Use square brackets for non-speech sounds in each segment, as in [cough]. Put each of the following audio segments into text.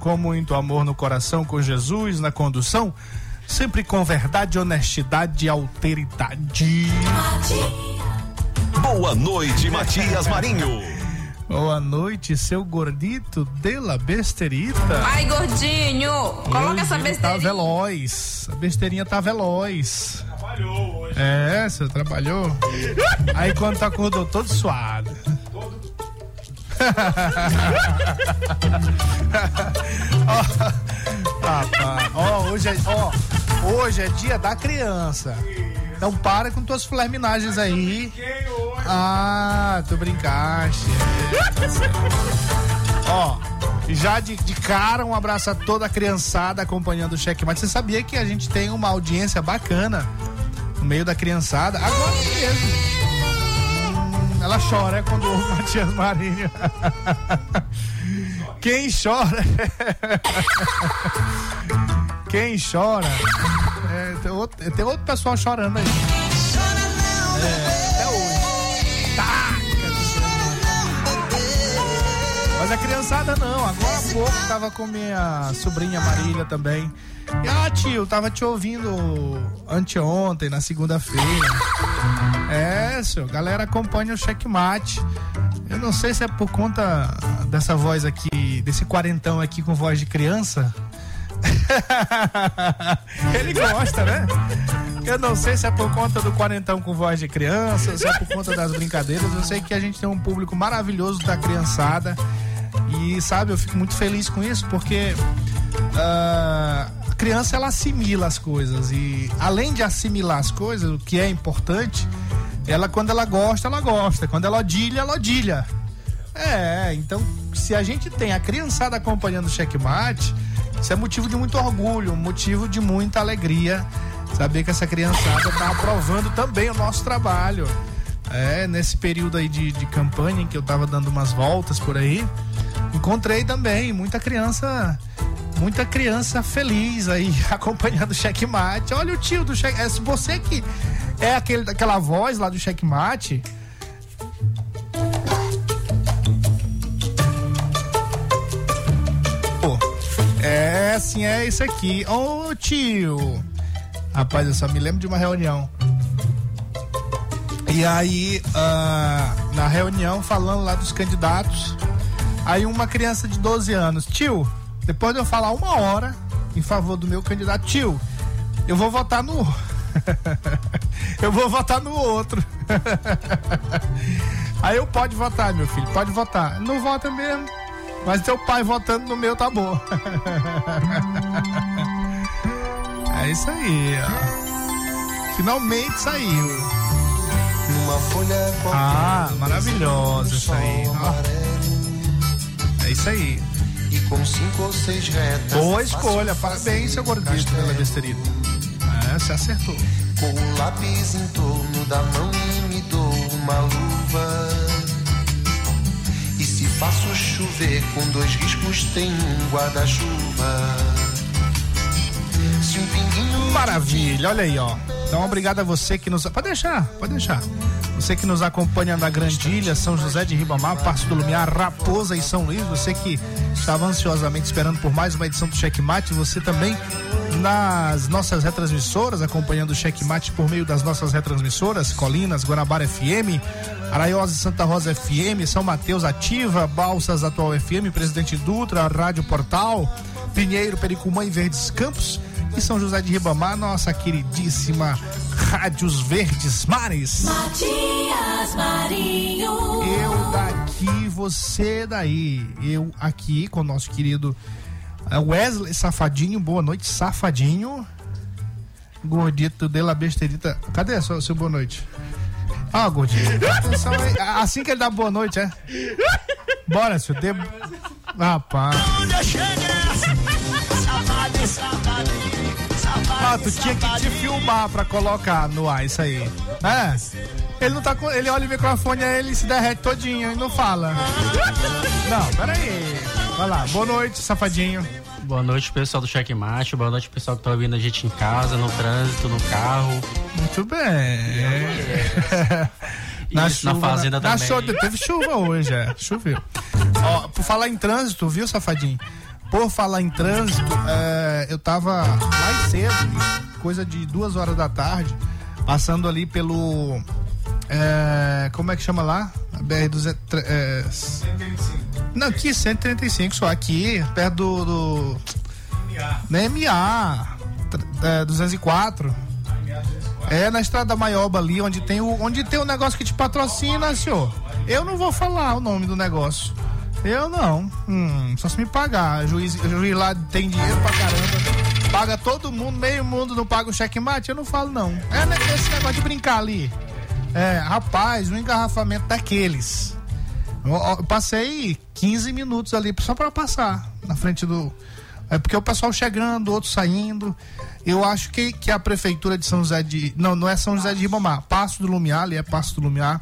Com muito amor no coração, com Jesus na condução, sempre com verdade, honestidade e alteridade. Boa noite, Matias Marinho. [laughs] Boa noite, seu gordito de la besterita. Ai, gordinho, coloca Hoje essa tá besteirinha. Tá veloz, a besteirinha tá veloz. Trabalhou hoje. É, você trabalhou. [laughs] Aí quando tá acordou todo suado. Ó, ó, hoje é, ó, hoje é dia da criança. Então para com tuas flerminagens aí. Ah, tu brincaste. ó, já de, de, cara, um abraço a toda a criançada acompanhando o checkmate. Você sabia que a gente tem uma audiência bacana no meio da criançada? Agora mesmo. Ela chora quando ouve [laughs] Matias Marinho. [laughs] Quem chora? [laughs] Quem chora? É, tem, outro, tem outro pessoal chorando aí. É, até hoje. Mas a criançada não. Agora há pouco tava com minha sobrinha Marília também. Ah, tio, tava te ouvindo anteontem, na segunda-feira. É, senhor, galera acompanha o checkmate. Eu não sei se é por conta dessa voz aqui, desse quarentão aqui com voz de criança. [laughs] Ele gosta, né? Eu não sei se é por conta do quarentão com voz de criança, se é por conta das brincadeiras. Eu sei que a gente tem um público maravilhoso da criançada. E, sabe, eu fico muito feliz com isso, porque uh, criança ela assimila as coisas. E além de assimilar as coisas, o que é importante, ela, quando ela gosta, ela gosta. Quando ela odilha, ela odilha. É, então, se a gente tem a criançada acompanhando o checkmate, isso é motivo de muito orgulho, motivo de muita alegria. Saber que essa criançada está aprovando também o nosso trabalho. É, nesse período aí de, de campanha em que eu estava dando umas voltas por aí, encontrei também muita criança muita criança feliz aí [laughs] acompanhando o checkmate. Olha o tio do checkmate. É você que é aquele, aquela voz lá do checkmate. É, assim, é isso aqui. Ô oh, tio. Rapaz, eu só me lembro de uma reunião. E aí, uh, na reunião, falando lá dos candidatos, aí uma criança de 12 anos, tio, depois de eu falar uma hora em favor do meu candidato, tio, eu vou votar no. [laughs] eu vou votar no outro. [laughs] Aí eu pode votar, meu filho, pode votar. Não vota mesmo. Mas teu pai votando no meu tá bom. [laughs] é isso aí, ó. Finalmente saiu. Ah, maravilhosa isso aí. Ó. É isso aí com cinco ou seis retas. Boa escolha, parabéns, seu gordito pela besterita. É, você acertou. Com o lápis em torno da mão e me dou uma luva. E se faço chover com dois riscos, tem um guarda-chuva. Se um pinguinho. Maravilha, olha aí, ó. Então, obrigado a você que nos. Pode deixar, pode deixar. Você que nos acompanha na Grandilha, São José de Ribamar, Passo do Lumiar, Raposa e São Luís. Você que estava ansiosamente esperando por mais uma edição do Checkmate. Você também nas nossas retransmissoras, acompanhando o Checkmate por meio das nossas retransmissoras, Colinas, Guanabara FM, Araiosa e Santa Rosa FM, São Mateus Ativa, Balsas Atual FM, Presidente Dutra, Rádio Portal, Pinheiro, Pericumã e Verdes Campos e São José de Ribamar, nossa queridíssima Rádios Verdes Mares. Matias Marinho. Eu daqui, você daí. Eu aqui com o nosso querido eh, Wesley Safadinho. Boa noite, Safadinho. Gordito de la besterita. Cadê seu, seu boa noite? Ah, gordinho. Atenção aí. Assim que ele dá boa noite, é? Bora, senhor. Dê... Rapaz. Tu tinha que te filmar pra colocar no ar isso aí. É. Ele não tá com. Ele olha o microfone aí, ele se derrete todinho e não fala. Não, peraí. Vai lá, boa noite, safadinho. Boa noite, pessoal do Checkmate. Boa noite, pessoal que tá ouvindo a gente em casa, no trânsito, no carro. Muito bem. Na, Isso, chuva, na fazenda na, também. Na teve chuva hoje, é. Choveu. Ó, por falar em trânsito, viu, safadinho? Por falar em trânsito, é, eu tava mais cedo, coisa de duas horas da tarde, passando ali pelo. É, como é que chama lá? BR 200. É, 135. Não, aqui 135, só aqui, perto do. do MA. MA. É, 204. É na estrada Maioba ali, onde tem o onde tem o negócio que te patrocina, senhor. Eu não vou falar o nome do negócio. Eu não. Hum, só se me pagar. Juiz, juiz lá tem dinheiro pra caramba. Paga todo mundo, meio mundo não paga o checkmate, eu não falo não. É né, esse negócio de brincar ali. É, rapaz, um engarrafamento daqueles. Eu, eu passei 15 minutos ali só para passar na frente do. É porque o pessoal chegando, outros saindo. Eu acho que, que a prefeitura de São José de. Não, não é São José de Ribamar. Passo do Lumiar, ali é Passo do Lumiar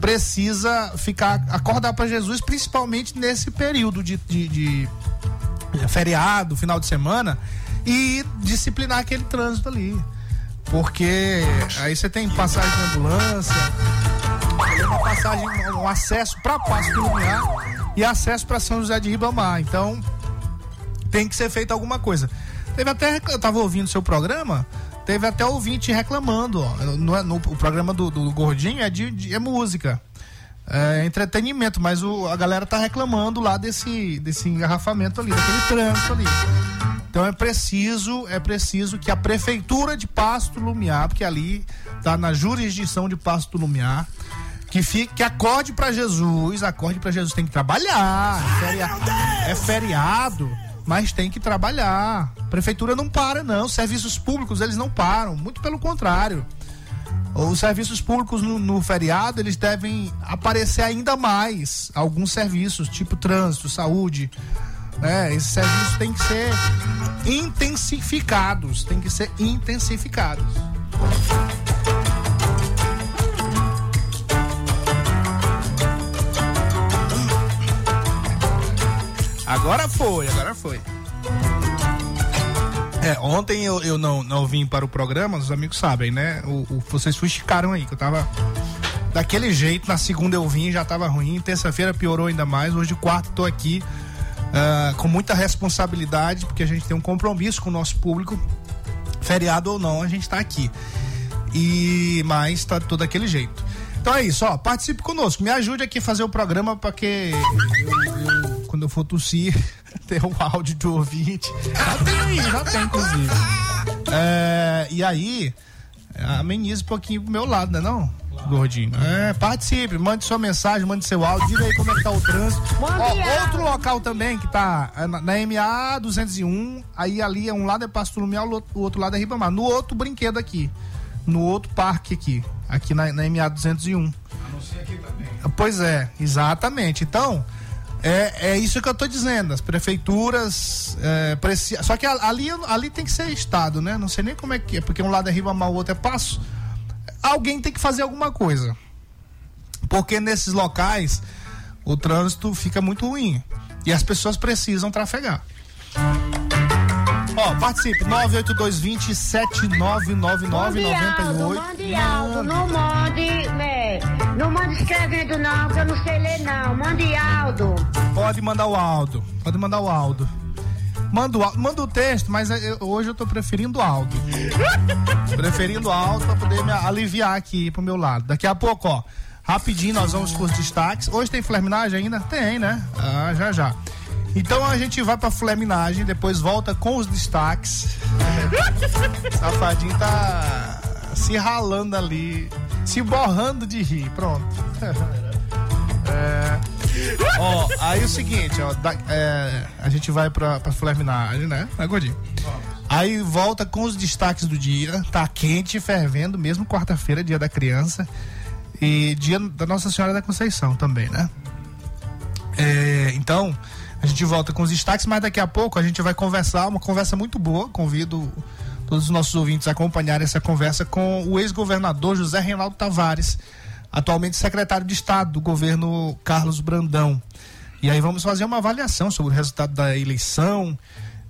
precisa ficar acordar para Jesus, principalmente nesse período de, de, de, feriado, final de semana, e disciplinar aquele trânsito ali. Porque aí você tem passagem de ambulância, uma passagem, um acesso para Passo do Lumiar e acesso para São José de Ribamar. Então, tem que ser feita alguma coisa. Teve até, eu tava ouvindo seu programa, Teve até ouvinte reclamando. No, é, no, o programa do, do Gordinho é de, de é música. É entretenimento, mas o, a galera tá reclamando lá desse, desse engarrafamento ali, daquele trânsito ali. Então é preciso, é preciso que a prefeitura de Pasto Lumiar, porque ali tá na jurisdição de Pasto Lumiar, que fique, que acorde para Jesus, acorde para Jesus tem que trabalhar, é, é feriado mas tem que trabalhar. Prefeitura não para, não. Os serviços públicos, eles não param. Muito pelo contrário. Os serviços públicos no, no, feriado, eles devem aparecer ainda mais. Alguns serviços, tipo trânsito, saúde. Né? Esses serviços têm que ser intensificados. Tem que ser intensificados. Agora foi, agora foi. É, ontem eu, eu não, não vim para o programa, os amigos sabem, né? O, o, vocês fuxicaram aí, que eu tava daquele jeito. Na segunda eu vim, já tava ruim. Terça-feira piorou ainda mais. Hoje, quarto, tô aqui uh, com muita responsabilidade, porque a gente tem um compromisso com o nosso público. Feriado ou não, a gente tá aqui. E, mas tá todo daquele jeito. Então é isso, ó. Participe conosco. Me ajude aqui a fazer o programa para que eu, eu, quando eu for tossir, [laughs] ter um áudio de ouvinte. Já tem aí, já tem, inclusive. É, e aí, amenize um pouquinho pro meu lado, né não? Gordinho. É, participe, mande sua mensagem, mande seu áudio, diga aí como é que tá o trânsito. Ó, outro local também que tá é, na, na MA 201, aí ali é um lado é Pasto Lumiar, o outro lado é Ribamar. No outro brinquedo aqui no outro parque aqui, aqui na, na MA 201. aqui também. Pois é, exatamente. Então, é, é isso que eu estou dizendo. As prefeituras é, precisam. Só que ali, ali tem que ser Estado, né? Não sei nem como é que é, porque um lado é Ribamar, o outro é Passo. Alguém tem que fazer alguma coisa. Porque nesses locais o trânsito fica muito ruim. E as pessoas precisam trafegar. Ó, participe, 98220 7999 98. Mande áudio, não mande, né? Não manda escrevendo não, que eu não sei ler não. Mande Aldo. Pode mandar o Aldo. Pode mandar o Aldo. Manda o, manda o texto, mas eu, hoje eu tô preferindo Aldo. [laughs] preferindo Aldo pra poder me aliviar aqui pro meu lado. Daqui a pouco, ó. Rapidinho, nós vamos com os destaques. Hoje tem flerminagem ainda? Tem, né? Ah, já já. Então a gente vai pra fleminagem, depois volta com os destaques. [laughs] Safadinho tá se ralando ali, se borrando de rir. Pronto. [laughs] É, ó, aí o seguinte, ó, da, é, a gente vai pra, pra fleminagem, né? Né? Aí volta com os destaques do dia. Tá quente, fervendo, mesmo quarta-feira, dia da criança. E dia da Nossa Senhora da Conceição também, né? É, então, a gente volta com os destaques, mas daqui a pouco a gente vai conversar, uma conversa muito boa. Convido todos os nossos ouvintes a acompanhar essa conversa com o ex-governador José Reinaldo Tavares, atualmente secretário de Estado do governo Carlos Brandão. E aí vamos fazer uma avaliação sobre o resultado da eleição,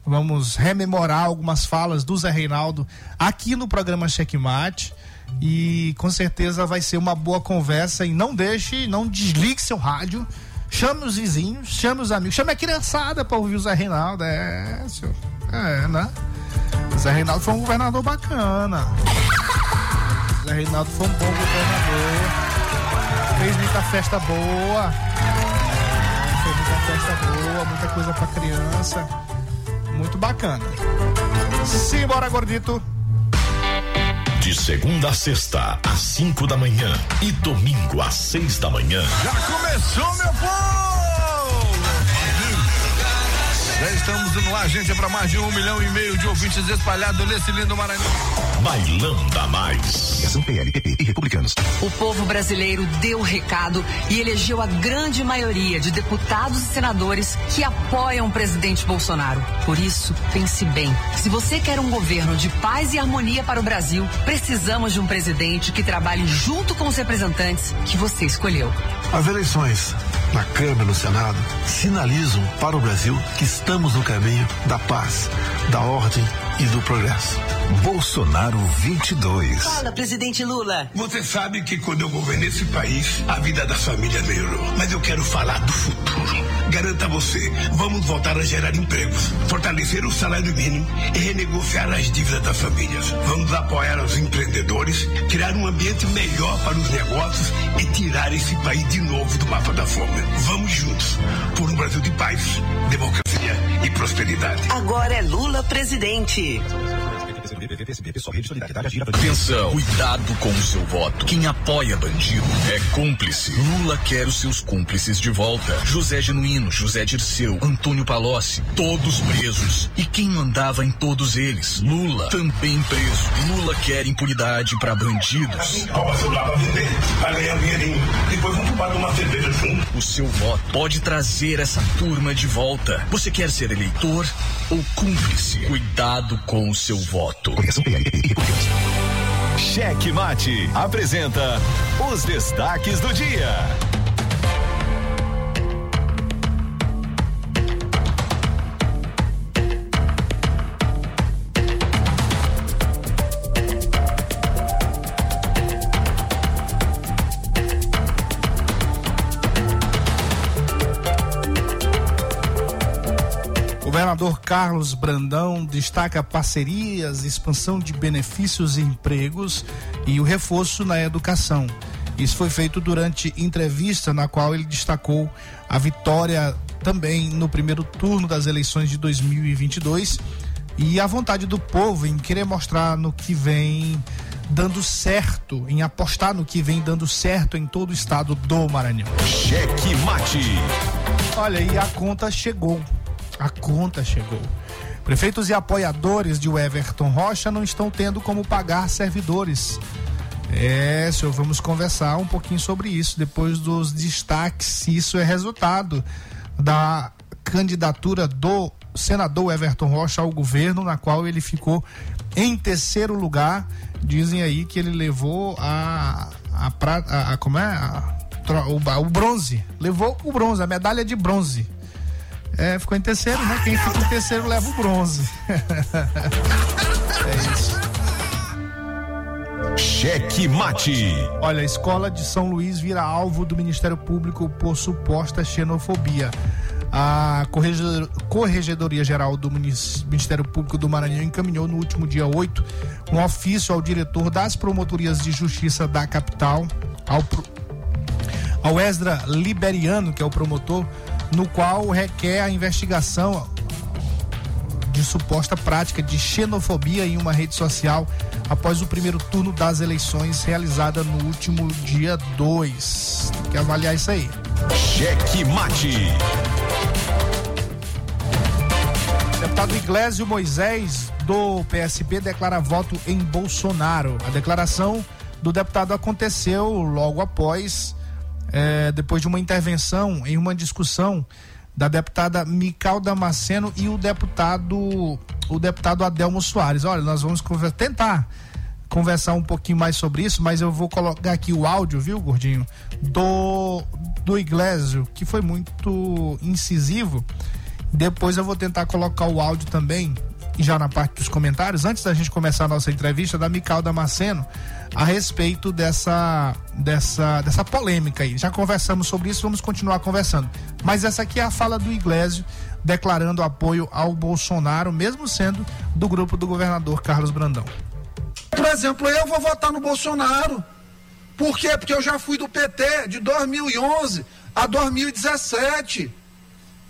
vamos rememorar algumas falas do Zé Reinaldo aqui no programa Checkmate e com certeza vai ser uma boa conversa e não deixe, não desligue seu rádio Chame os vizinhos, chame os amigos, chame a criançada para ouvir o Zé Reinaldo. É, senhor. É, né? O Zé Reinaldo foi um governador bacana. O [laughs] Zé Reinaldo foi um bom governador. Fez muita festa boa. Fez muita festa boa, muita coisa pra criança. Muito bacana. Simbora, gordito. De segunda a sexta, às 5 da manhã. E domingo, às 6 da manhã. Já começou, meu povo! Já estamos no ar, gente, é para mais de um milhão e meio de ouvintes espalhados nesse lindo Maranhão. Bailão da Mais. Ligação PLPP e Republicanos. O povo brasileiro deu o recado e elegeu a grande maioria de deputados e senadores que apoiam o presidente Bolsonaro. Por isso, pense bem. Se você quer um governo de paz e harmonia para o Brasil, precisamos de um presidente que trabalhe junto com os representantes que você escolheu. As eleições na Câmara e no Senado sinalizam para o Brasil que estamos no caminho da paz, da ordem e do progresso. Bolsonaro 22. Fala, presidente Lula. Você sabe que quando eu governei esse país, a vida das famílias melhorou. Mas eu quero falar do futuro. Garanto a você, vamos voltar a gerar empregos, fortalecer o salário mínimo e renegociar as dívidas das famílias. Vamos apoiar os empreendedores, criar um ambiente melhor para os negócios e tirar esse país de novo do mapa da fome. Vamos juntos por um Brasil de paz, democracia e prosperidade. Agora é Lula presidente. Atenção, cuidado com o seu voto. Quem apoia bandido é cúmplice. Lula quer os seus cúmplices de volta. José Genuíno, José Dirceu, Antônio Palocci, todos presos. E quem mandava em todos eles? Lula, também preso. Lula quer impunidade para bandidos. Um. O seu voto pode trazer essa turma de volta. Você quer ser eleitor ou cúmplice? Cuidado com o seu voto. Cheque Mate apresenta os destaques do dia. Governador Carlos Brandão destaca parcerias, expansão de benefícios e empregos e o reforço na educação. Isso foi feito durante entrevista na qual ele destacou a vitória também no primeiro turno das eleições de 2022 e a vontade do povo em querer mostrar no que vem dando certo, em apostar no que vem dando certo em todo o estado do Maranhão. Cheque Mate. Olha, e a conta chegou. A conta chegou. Prefeitos e apoiadores de Everton Rocha não estão tendo como pagar servidores. É, senhor, vamos conversar um pouquinho sobre isso depois dos destaques. Isso é resultado da candidatura do senador Everton Rocha ao governo, na qual ele ficou em terceiro lugar. Dizem aí que ele levou a a, prata, a, a como é a, o, o bronze, levou o bronze, a medalha de bronze. É, ficou em terceiro, né? Quem fica em terceiro leva o bronze. [laughs] é isso. Cheque Mate. Olha, a escola de São Luís vira alvo do Ministério Público por suposta xenofobia. A Corregedor- Corregedoria Geral do Minis- Ministério Público do Maranhão encaminhou no último dia 8 um ofício ao diretor das promotorias de justiça da capital, ao, ao Esdra Liberiano, que é o promotor, no qual requer a investigação de suposta prática de xenofobia em uma rede social após o primeiro turno das eleições realizada no último dia 2. Tem que avaliar isso aí. Cheque Mate. Deputado Iglesio Moisés, do PSB, declara voto em Bolsonaro. A declaração do deputado aconteceu logo após, eh, depois de uma intervenção em uma discussão da deputada Mical Damasceno e o deputado, o deputado Adelmo Soares. Olha, nós vamos conver- tentar conversar um pouquinho mais sobre isso, mas eu vou colocar aqui o áudio, viu, gordinho, do do Iglesio, que foi muito incisivo. Depois eu vou tentar colocar o áudio também, já na parte dos comentários, antes da gente começar a nossa entrevista, da Mical Damasceno, a respeito dessa, dessa, dessa polêmica aí. Já conversamos sobre isso, vamos continuar conversando. Mas essa aqui é a fala do Iglesio declarando apoio ao Bolsonaro, mesmo sendo do grupo do governador Carlos Brandão. Por exemplo, eu vou votar no Bolsonaro. Por quê? Porque eu já fui do PT de 2011 a 2017.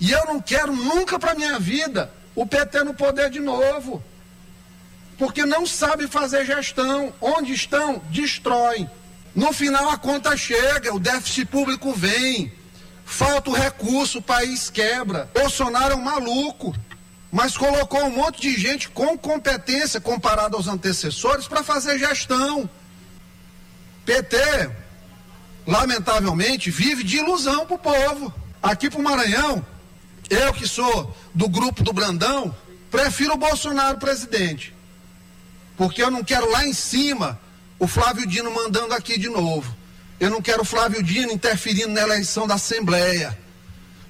E eu não quero nunca para minha vida o PT no poder de novo. Porque não sabe fazer gestão. Onde estão, destroem. No final a conta chega, o déficit público vem. Falta o recurso, o país quebra. Bolsonaro é um maluco mas colocou um monte de gente com competência comparado aos antecessores para fazer gestão. PT, lamentavelmente, vive de ilusão para o povo. Aqui para o Maranhão, eu que sou do grupo do Brandão, prefiro o Bolsonaro presidente. Porque eu não quero lá em cima o Flávio Dino mandando aqui de novo. Eu não quero o Flávio Dino interferindo na eleição da Assembleia.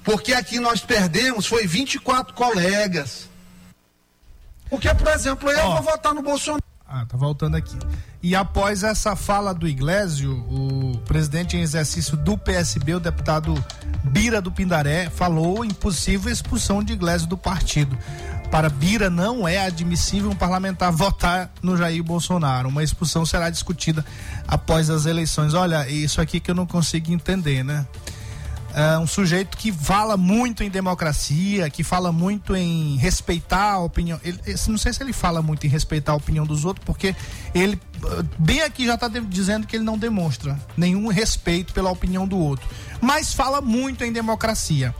Porque aqui nós perdemos foi 24 colegas. Porque, por exemplo, eu Ó. vou votar no Bolsonaro. Ah, tá voltando aqui. E após essa fala do Iglesio, o presidente em exercício do PSB, o deputado Bira do Pindaré, falou em possível expulsão de Iglesio do partido. Para Bira, não é admissível um parlamentar votar no Jair Bolsonaro. Uma expulsão será discutida após as eleições. Olha, isso aqui que eu não consigo entender, né? É um sujeito que fala muito em democracia, que fala muito em respeitar a opinião. Ele, não sei se ele fala muito em respeitar a opinião dos outros, porque ele, eh, bem aqui, já está dizendo que ele não demonstra nenhum respeito pela opinião do outro. Mas fala muito em democracia.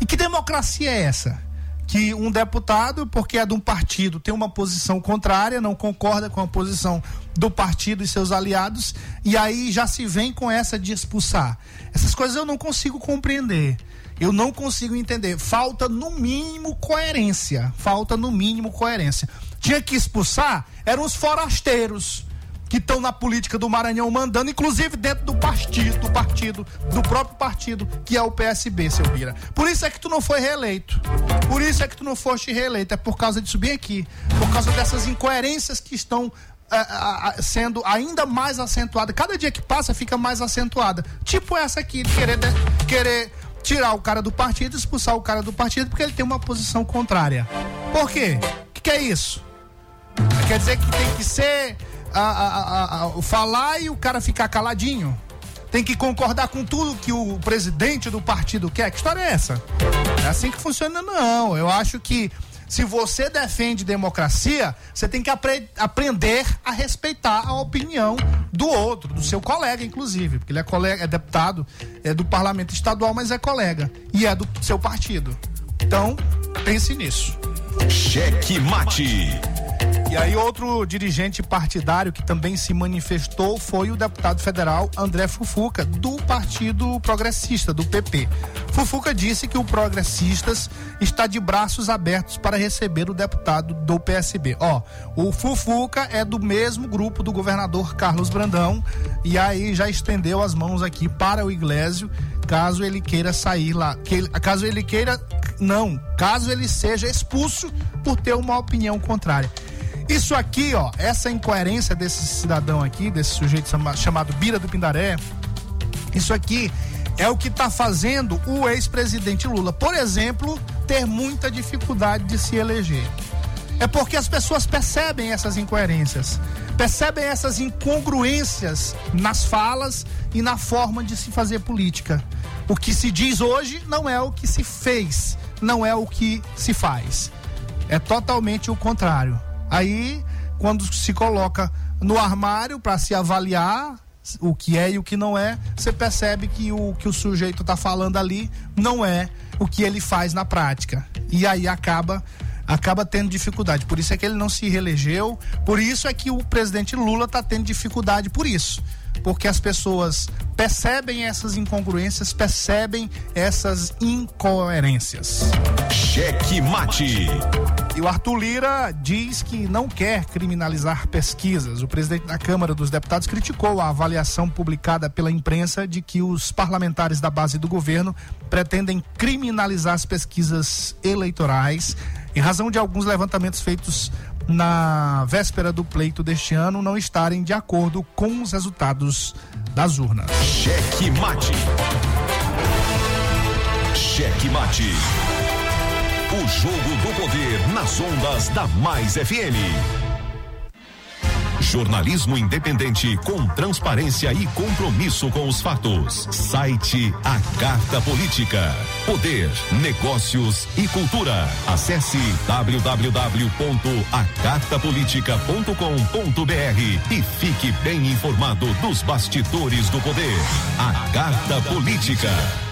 E que democracia é essa? Que um deputado, porque é de um partido, tem uma posição contrária, não concorda com a posição do partido e seus aliados, e aí já se vem com essa de expulsar. Essas coisas eu não consigo compreender. Eu não consigo entender. Falta no mínimo coerência. Falta no mínimo coerência. Tinha que expulsar eram os forasteiros que estão na política do Maranhão mandando, inclusive dentro do partido, do partido, do próprio partido, que é o PSB, seu Bira. Por isso é que tu não foi reeleito. Por isso é que tu não foste reeleito. É por causa disso bem aqui. Por causa dessas incoerências que estão ah, sendo ainda mais acentuadas. Cada dia que passa fica mais acentuada. Tipo essa aqui, de querer, de- querer tirar o cara do partido, expulsar o cara do partido, porque ele tem uma posição contrária. Por quê? O que, que é isso? Quer dizer que tem que ser a, a- a- falar e o cara ficar caladinho? Tem que concordar com tudo que o presidente do partido quer? Que história é essa? É assim que funciona, não. Eu acho que se você defende democracia, você tem que apre- aprender a respeitar a opinião do outro, do seu colega, inclusive. Porque ele é colega, é deputado, é do parlamento estadual, mas é colega. E é do seu partido. Então, pense nisso. Cheque Mate. E aí outro dirigente partidário que também se manifestou foi o deputado federal André Fufuca, do Partido Progressista, do PP. Fufuca disse que o Progressistas está de braços abertos para receber o deputado do PSB. Ó, o Fufuca é do mesmo grupo do governador Carlos Brandão e aí já estendeu as mãos aqui para o Iglesio, caso ele queira sair lá, que caso ele queira não, caso ele seja expulso por ter uma opinião contrária. Isso aqui, ó, essa incoerência desse cidadão aqui, desse sujeito chama- chamado Bira do Pindaré, isso aqui é o que está fazendo o ex-presidente Lula, por exemplo, ter muita dificuldade de se eleger. É porque as pessoas percebem essas incoerências, percebem essas incongruências nas falas e na forma de se fazer política. O que se diz hoje não é o que se fez, não é o que se faz. É totalmente o contrário. Aí, quando se coloca no armário para se avaliar o que é e o que não é, você percebe que o que o sujeito está falando ali não é o que ele faz na prática. E aí acaba acaba tendo dificuldade. Por isso é que ele não se reelegeu, por isso é que o presidente Lula está tendo dificuldade por isso. Porque as pessoas percebem essas incongruências, percebem essas incoerências. Cheque mate. E o Arthur Lira diz que não quer criminalizar pesquisas. O presidente da Câmara dos Deputados criticou a avaliação publicada pela imprensa de que os parlamentares da base do governo pretendem criminalizar as pesquisas eleitorais em razão de alguns levantamentos feitos na véspera do pleito deste ano não estarem de acordo com os resultados das urnas. Cheque mate. Cheque mate. O jogo do poder nas ondas da Mais FM. Jornalismo independente com transparência e compromisso com os fatos. Site A Carta Política. Poder, negócios e cultura. Acesse www.acartapolitica.com.br e fique bem informado dos bastidores do poder. A Carta Política.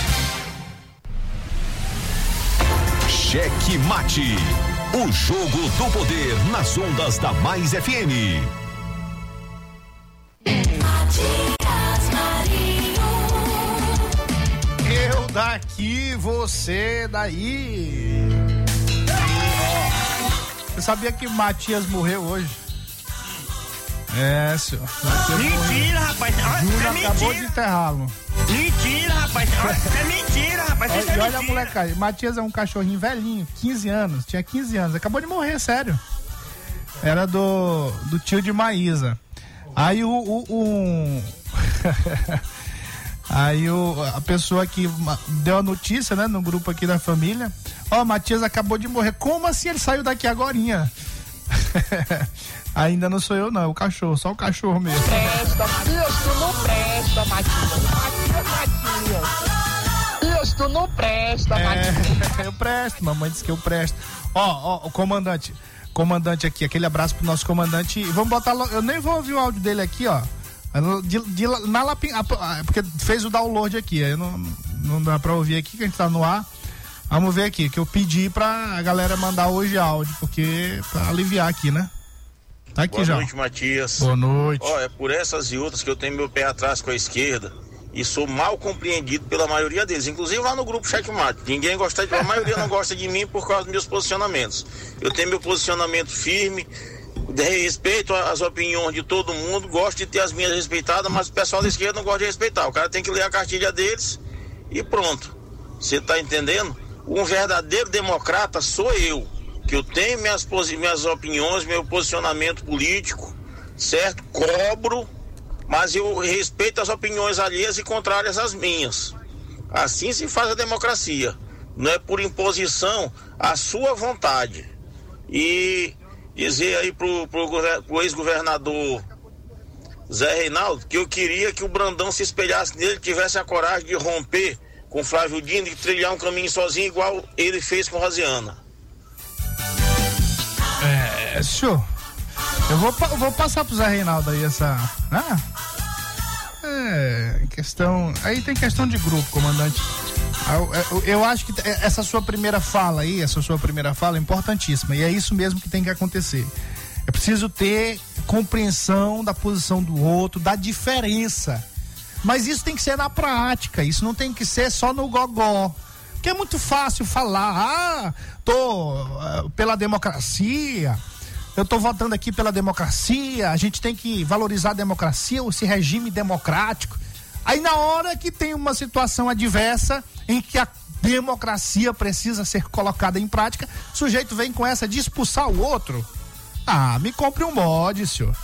Cheque Mate. O jogo do poder nas ondas da Mais FM. Eu daqui, você daí. Você sabia que Matias morreu hoje? É, senhor. Matias Mentira, morreu. rapaz. Ah, isso é acabou mentira. de enterrá-lo. Rapaz. Isso é mentira, rapaz. Isso Olha, é e olha a molecada. Matias é um cachorrinho velhinho, 15 anos. Tinha 15 anos. Acabou de morrer, sério. Era do, do tio de Maísa. Aí o. o- o- [laughs] Aí o, a pessoa que deu a notícia, né, no grupo aqui da família. Ó, Matias acabou de morrer. Como assim ele saiu daqui agorinha? [laughs] Ainda não sou eu, não. É o cachorro. Só o cachorro mesmo. presta, isso não presta, Matias. Matias, Matias. Isso não presta, Matias. É, [laughs] eu presto, mamãe disse que eu presto. Ó, ó, o comandante. Comandante aqui, aquele abraço pro nosso comandante. Vamos botar. Eu nem vou ouvir o áudio dele aqui, ó. De, de, na lapin, ah, porque fez o download aqui, aí não, não dá pra ouvir aqui, que a gente tá no ar. Vamos ver aqui, que eu pedi pra galera mandar hoje áudio, porque pra aliviar aqui, né? Tá aqui Boa já. noite, Matias. Boa noite. Ó, é por essas e outras que eu tenho meu pé atrás com a esquerda e sou mal compreendido pela maioria deles, inclusive lá no grupo Checkmate. Ninguém gosta de, a maioria não gosta de mim por causa dos meus posicionamentos. Eu tenho meu posicionamento firme, respeito às opiniões de todo mundo, gosto de ter as minhas respeitadas, mas o pessoal da esquerda não gosta de respeitar. O cara tem que ler a cartilha deles e pronto. Você tá entendendo? Um verdadeiro democrata sou eu, que eu tenho minhas, minhas opiniões, meu posicionamento político, certo? Cobro, mas eu respeito as opiniões alheias e contrárias às minhas. Assim se faz a democracia. Não é por imposição à sua vontade. E dizer aí pro, pro, pro ex-governador Zé Reinaldo que eu queria que o Brandão se espelhasse nele, tivesse a coragem de romper com Flávio Dino de trilhar um caminho sozinho igual ele fez com Rosiana. É, senhor. Eu vou, vou passar pro Zé Reinaldo aí essa. Ah, é, questão. Aí tem questão de grupo, comandante. Ah, Eu, eu- eu acho que essa sua primeira fala aí, essa sua primeira fala é importantíssima. E é isso mesmo que tem que acontecer. É preciso ter compreensão da posição do outro, da diferença. Mas isso tem que ser na prática, isso não tem que ser só no gogó. Porque é muito fácil falar, ah, tô ah, pela democracia, eu tô votando aqui pela democracia, a gente tem que valorizar a democracia, esse regime democrático. Aí na hora que tem uma situação adversa em que a democracia precisa ser colocada em prática, o sujeito vem com essa de expulsar o outro. Ah, me compre um bode, senhor.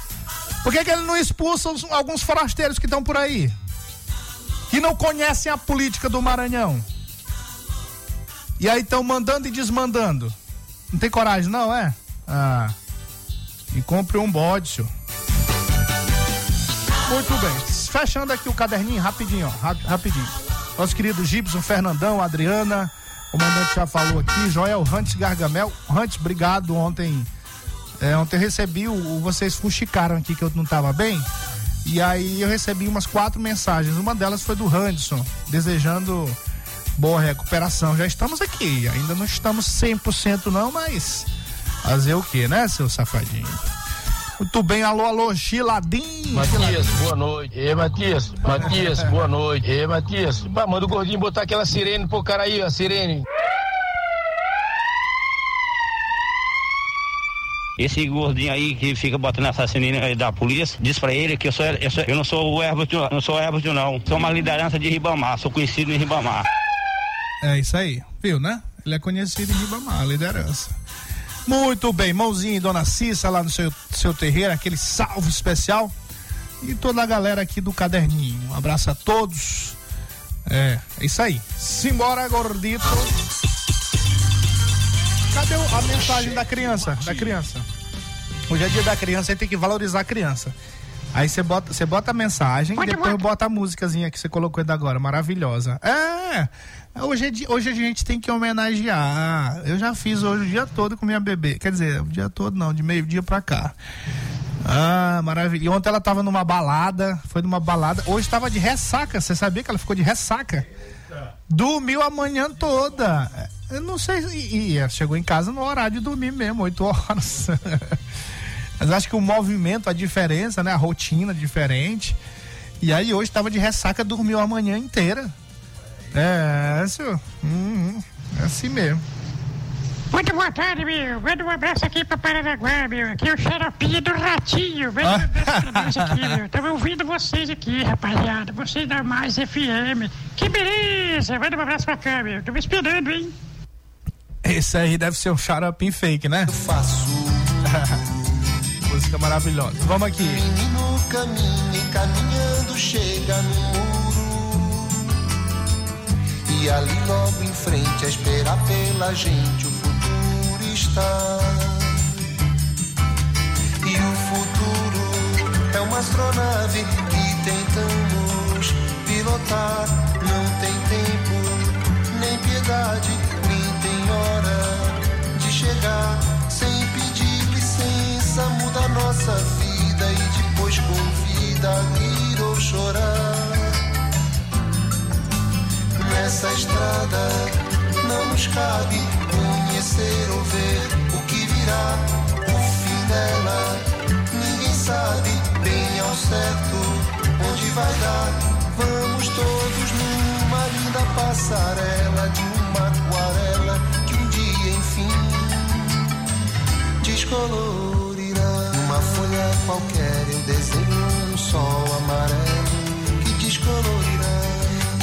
Por que, que ele não expulsa os- alguns forasteiros que estão por aí? Que não conhecem a política do Maranhão. E aí estão mandando e desmandando. Não tem coragem, não, é? Ah. Me compre um bode, senhor. Muito bem. Fechando aqui o caderninho, rapidinho, ó. rap- rapidinho. Nosso querido Gibson, Fernandão, Adriana, o comandante já falou aqui, Joel Rantes Gargamel. Rantes, obrigado ontem. É, ontem eu recebi, o, vocês fuxicaram aqui que eu não tava bem. E aí eu recebi umas quatro mensagens. Uma delas foi do Randerson, desejando boa recuperação. Já estamos aqui, ainda não estamos 100% não, mas fazer o que, né, seu safadinho? Muito bem, alô, alô, Chiladinho. Matias, boa noite. Ê, Matias, Matias, boa noite. Ê, Matias, pá, manda o gordinho botar aquela sirene pro cara aí, a sirene. Esse gordinho aí que fica botando assassino aí da polícia, diz pra ele que eu, sou, eu, sou- eu não sou o Herbert, eu não sou o Herbert, não. Sou uma liderança de Ribamar, sou conhecido em Ribamar. É isso aí, viu, né? Ele é conhecido em Ribamar, liderança. Muito bem, mãozinha e dona Cissa lá no seu, seu terreiro, aquele salve especial. E toda a galera aqui do caderninho. Um abraço a todos. É, é isso aí. Simbora, gordito. Cadê a mensagem da criança? Da criança. Hoje é dia da criança, aí tem que valorizar a criança. Aí você bota, você bota a mensagem e depois bota a músicazinha que você colocou ainda agora, maravilhosa. É, hoje, é hoje a gente tem que homenagear. Eu já fiz hoje o dia todo com minha bebê. Quer dizer, o dia todo não, de meio-dia pra cá. Ah, maravilha. E ontem ela tava numa balada, foi numa balada. Hoje tava de ressaca. Você sabia que ela ficou de ressaca? Dormiu a manhã toda. Eu não sei. E, e chegou em casa no horário de dormir mesmo, 8 horas. [laughs] Mas acho que o movimento, a diferença, né? A rotina diferente. E aí hoje tava de ressaca, dormiu a manhã inteira. É, senhor. Hum, hum, é assim mesmo. Muito boa tarde, meu. Manda um abraço aqui pra Paranaguá, meu. Aqui é o xaropinho do ratinho. Manda um abraço pra nós aqui, [laughs] meu. Ouvindo vocês aqui, rapaziada. Vocês da Mais FM. Que beleza. Manda um abraço pra cá, meu. Tô me esperando, hein? Esse aí deve ser um xaropim fake, né? Eu faço. Música maravilhosa. Vamos aqui. Menino caminha e caminhando chega no muro. E ali logo em frente a esperar pela gente o futuro está. E o futuro é uma astronave que tentamos pilotar. Não tem tempo, nem piedade, nem tem hora de chegar. Vida e depois convida a rir ou chorar. Nessa estrada não nos cabe conhecer ou ver o que virá. O fim dela ninguém sabe bem ao certo onde vai dar. Vamos todos numa linda passarela de uma aquarela que um dia enfim descolorirá. Qualquer eu desenho um sol amarelo que descolorirá.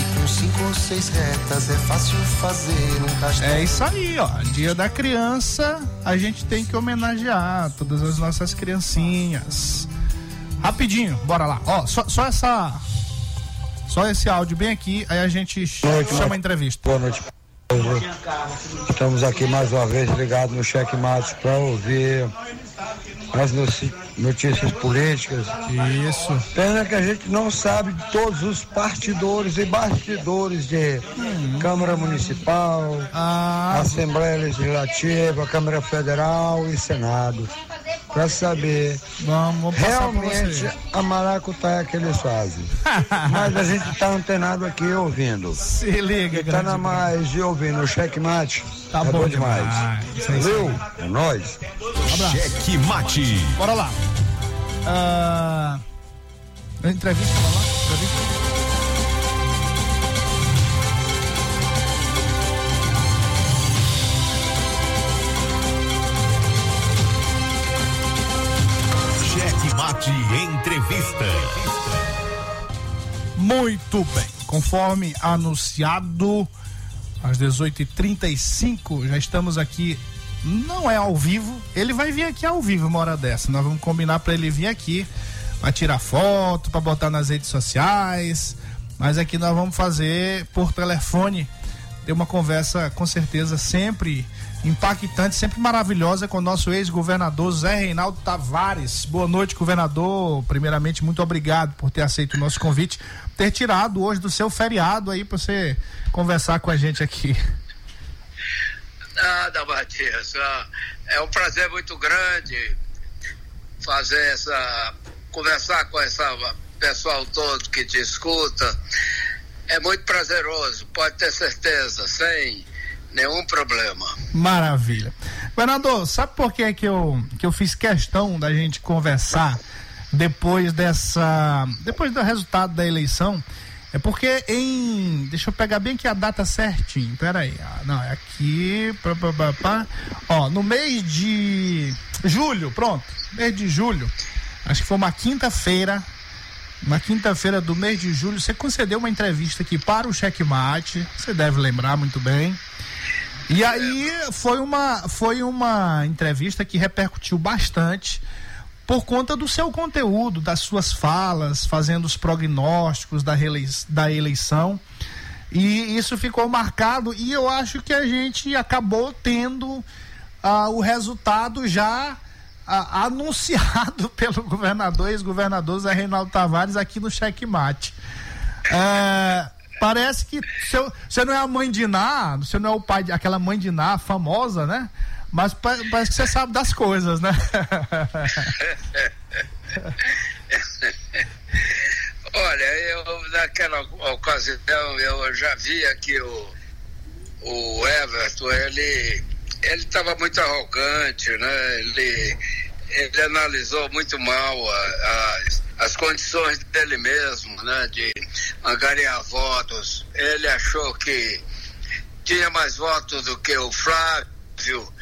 E com cinco ou seis retas é fácil fazer um castelo. É isso aí, ó. Dia da criança, a gente tem que homenagear todas as nossas criancinhas. Rapidinho, bora lá. Ó, só, só essa. Só esse áudio bem aqui, aí a gente chama a entrevista. Boa noite. Estamos aqui mais uma vez ligados no Cheque Matos para ouvir as noci- notícias políticas. Isso. Pena que a gente não sabe de todos os partidores e bastidores de Câmara Municipal, Assembleia Legislativa, Câmara Federal e Senado. Para saber vamos, pra realmente a maracutaia que eles fazem. Mas a gente tá antenado aqui ouvindo. Se liga, e tá grande na mais e ouvindo o checkmate. Tá é bom bom demais. demais. É. Valeu, é nóis. Abraço. Cheque mate. Bora lá. Ah, entrevista, vamos lá? Entrevista. Mate entrevista. Muito bem. Conforme anunciado, às 18h35, já estamos aqui. Não é ao vivo. Ele vai vir aqui ao vivo uma hora dessa. Nós vamos combinar para ele vir aqui para tirar foto, para botar nas redes sociais. Mas aqui nós vamos fazer por telefone. Ter uma conversa com certeza sempre impactante, sempre maravilhosa com o nosso ex-governador Zé Reinaldo Tavares. Boa noite, governador. Primeiramente, muito obrigado por ter aceito o nosso convite, ter tirado hoje do seu feriado aí para você conversar com a gente aqui. Nada, Matias. Ah, É um prazer muito grande fazer essa. conversar com essa pessoal todo que te escuta. É muito prazeroso, pode ter certeza, sem nenhum problema. Maravilha. Governador, sabe por que que eu, que eu fiz questão da gente conversar depois dessa, depois do resultado da eleição? É porque em, deixa eu pegar bem aqui a data certinho, peraí, ah, não, é aqui, pá, pá, pá, ó, no mês de julho, pronto, mês de julho, acho que foi uma quinta-feira, uma quinta-feira do mês de julho, você concedeu uma entrevista aqui para o Checkmate, você deve lembrar muito bem. E aí foi uma, foi uma entrevista que repercutiu bastante por conta do seu conteúdo, das suas falas, fazendo os prognósticos da, da eleição. E isso ficou marcado e eu acho que a gente acabou tendo ah, o resultado já ah, anunciado [laughs] pelo governador, ex-governador Zé Reinaldo Tavares aqui no checkmate. É, parece que você não é a mãe de Ná, você não é o pai de aquela mãe de Ná famosa, né? Mas pa- parece que você sabe das coisas, né? [laughs] Olha, eu naquela ocasião eu já via que o, o Everton, ele ele estava muito arrogante, né? Ele, ele analisou muito mal a- as, as condições dele mesmo, né? De angariar votos. Ele achou que tinha mais votos do que o Flávio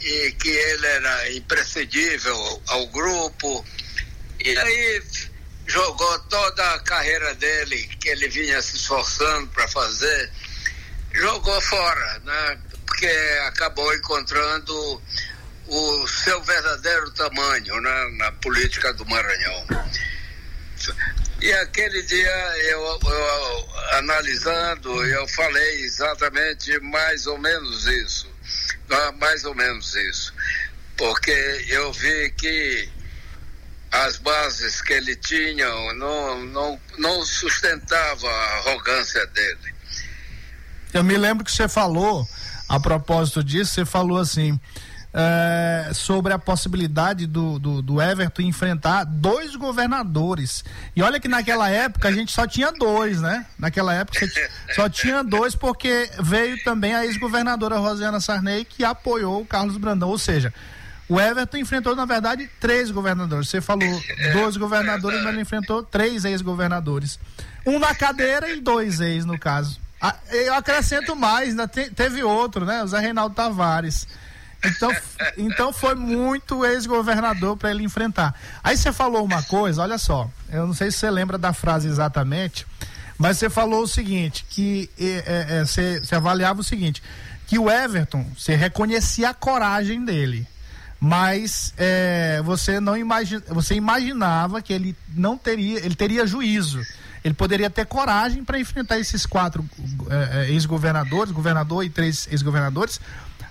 e que ele era imprescindível ao grupo. E aí jogou toda a carreira dele, que ele vinha se esforçando para fazer, jogou fora, né? Porque acabou encontrando o seu verdadeiro tamanho né? na política do Maranhão. E aquele dia eu, eu analisando, eu falei exatamente mais ou menos isso. Ah, Mais ou menos isso. Porque eu vi que as bases que ele tinha não, não, não sustentava a arrogância dele. Eu me lembro que você falou, a propósito disso, você falou assim. É, sobre a possibilidade do, do, do Everton enfrentar dois governadores. E olha que naquela época a gente só tinha dois, né? Naquela época [laughs] só tinha dois, porque veio também a ex-governadora Rosiana Sarney, que apoiou o Carlos Brandão. Ou seja, o Everton enfrentou, na verdade, três governadores. Você falou dois governadores, mas ele enfrentou três ex-governadores. Um na cadeira e dois ex, no caso. Eu acrescento mais, ainda teve outro, né? O Zé Reinaldo Tavares. Então, então foi muito ex-governador para ele enfrentar. Aí você falou uma coisa, olha só, eu não sei se você lembra da frase exatamente, mas você falou o seguinte, que eh, eh, você, avaliava o seguinte, que o Everton, você reconhecia a coragem dele, mas eh, você não imagina, você imaginava que ele não teria, ele teria juízo. Ele poderia ter coragem para enfrentar esses quatro eh, eh, ex-governadores, governador e três ex-governadores,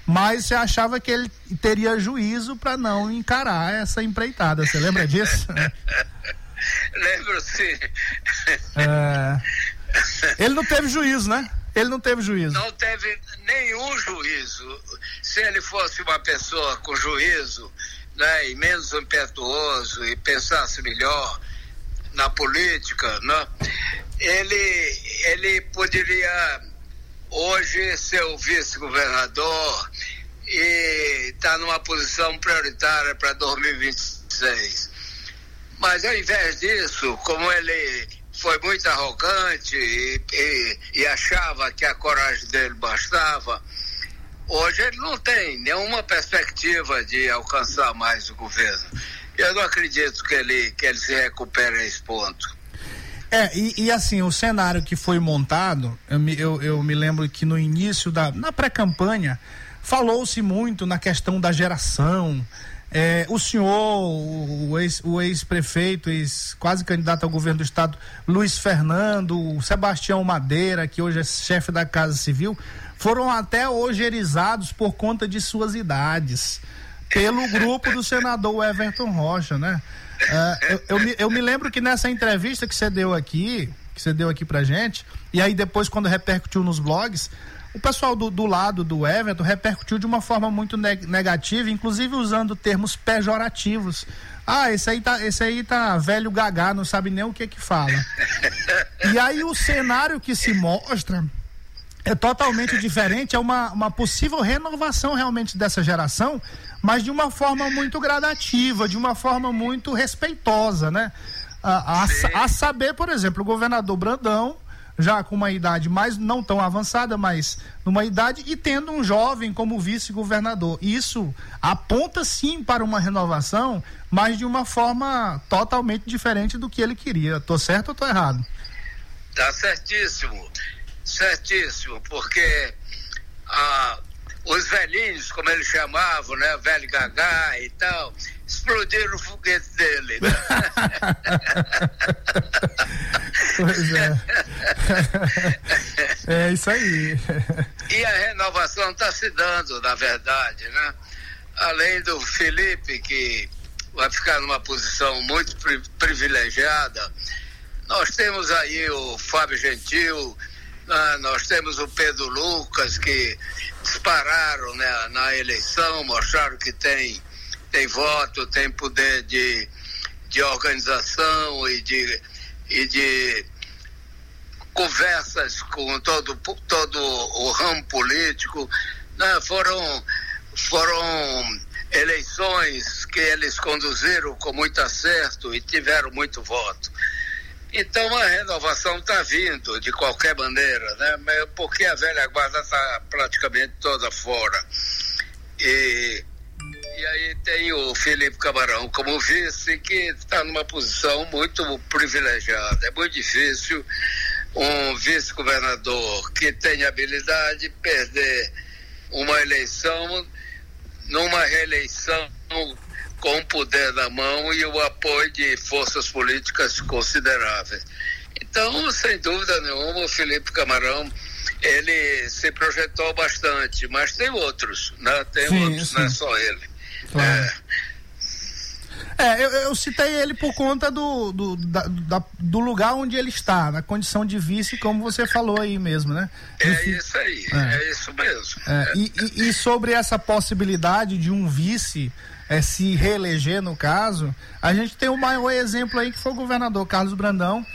mas você achava que ele teria juízo para não encarar essa empreitada. Você lembra disso? [laughs] Lembro sim. É, ele não teve juízo, né? Ele não teve juízo. Não teve nenhum juízo. Se ele fosse uma pessoa com juízo, né, e menos impetuoso e pensasse melhor na política, né, ele, ele poderia hoje ser o vice-governador e está numa posição prioritária para 2026. Mas ao invés disso, como ele foi muito arrogante e, e, e achava que a coragem dele bastava, hoje ele não tem nenhuma perspectiva de alcançar mais o governo. Eu não acredito que ele, que ele se recupere a esse ponto. É, e, e, assim, o cenário que foi montado, eu me, eu, eu me lembro que no início da. na pré-campanha, falou-se muito na questão da geração. É, o senhor, o, o ex-prefeito, ex, quase candidato ao governo do estado, Luiz Fernando, o Sebastião Madeira, que hoje é chefe da Casa Civil, foram até ojerizados por conta de suas idades, pelo grupo do senador Everton Rocha, né? É, eu, eu, me, eu me lembro que nessa entrevista que você deu aqui, que você deu aqui pra gente, e aí depois quando repercutiu nos blogs, o pessoal do, do lado do Everton repercutiu de uma forma muito negativa, inclusive usando termos pejorativos. Ah, esse aí tá, esse aí tá velho gagá, não sabe nem o que que fala. [laughs] E aí o cenário que se mostra é totalmente diferente, é uma, uma possível renovação realmente dessa geração, mas de uma forma muito gradativa, de uma forma muito respeitosa, né? A, a, a saber, por exemplo, o governador Brandão, já com uma idade mais não tão avançada, mas numa idade e tendo um jovem como vice-governador. Isso aponta sim para uma renovação, mas de uma forma totalmente diferente do que ele queria. Tô certo ou tô errado? Tá certíssimo. Certíssimo, porque a os velhinhos, como eles chamavam, né? Velho Gagá e tal, explodiram o foguete dele. Né? [laughs] pois é. [laughs] é isso aí. E a renovação está se dando, na verdade, né? Além do Felipe, que vai ficar numa posição muito pri privilegiada, nós temos aí o Fábio Gentil, ah, nós temos o Pedro Lucas, que dispararam né, na eleição, mostraram que tem, tem voto, tem poder de, de organização e de, e de conversas com todo, todo o ramo político. Né, foram, foram eleições que eles conduziram com muito acerto e tiveram muito voto. Então a renovação está vindo de qualquer maneira, né? Porque a velha guarda está praticamente toda fora. E, e aí tem o Felipe Camarão como vice, que está numa posição muito privilegiada. É muito difícil um vice-governador que tem habilidade perder uma eleição numa reeleição com o poder na mão e o apoio de forças políticas consideráveis. Então, sem dúvida nenhuma, o Felipe Camarão ele se projetou bastante, mas tem outros, né? Tem sim, outros, sim. não é só ele. Claro. É. É, eu, eu, citei ele por conta do, do, da, da, do lugar onde ele está, na condição de vice, como você falou aí mesmo, né? É isso aí, é, é isso mesmo. É, e, e, e, sobre essa possibilidade de um vice é, se reeleger, no caso, a gente tem o maior exemplo aí que foi o governador Carlos Brandão.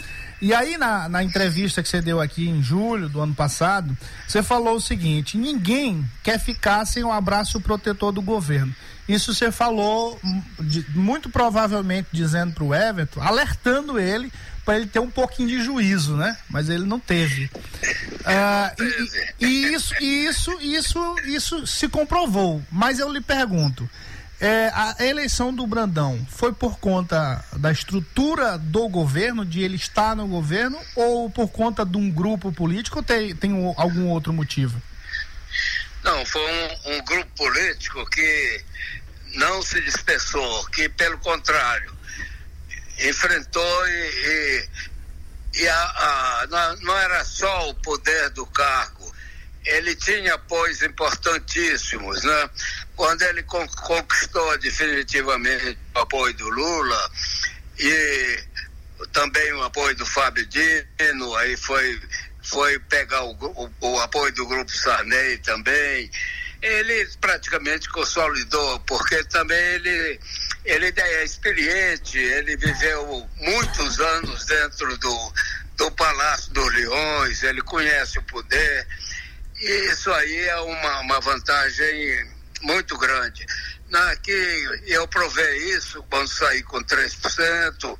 E aí, na, na entrevista que você deu aqui em julho do ano passado, você falou o seguinte: ninguém quer ficar sem o abraço protetor do governo. Isso você falou hum, de, muito provavelmente dizendo para o Everton, alertando ele para ele ter um pouquinho de juízo, né? Mas ele não teve. Ah, e, e, isso, isso, isso, isso se comprovou. Mas eu lhe pergunto: é, a eleição do Brandão foi por conta da estrutura do governo, de ele estar no governo, ou por conta de um grupo político, ou tem, tem algum outro motivo? Não, foi um, um grupo político que não se dispersou, que pelo contrário, enfrentou e, e, e a, a, não, não era só o poder do cargo, ele tinha apoios importantíssimos, né? Quando ele con conquistou definitivamente o apoio do Lula e também o apoio do Fábio Dino, aí foi, foi pegar o, o, o apoio do Grupo Sarney também. Ele praticamente consolidou, porque também ele, ele é experiente, ele viveu muitos anos dentro do, do Palácio dos Leões, ele conhece o poder. Isso aí é uma, uma vantagem muito grande. Na, que eu provei isso quando saí com 3%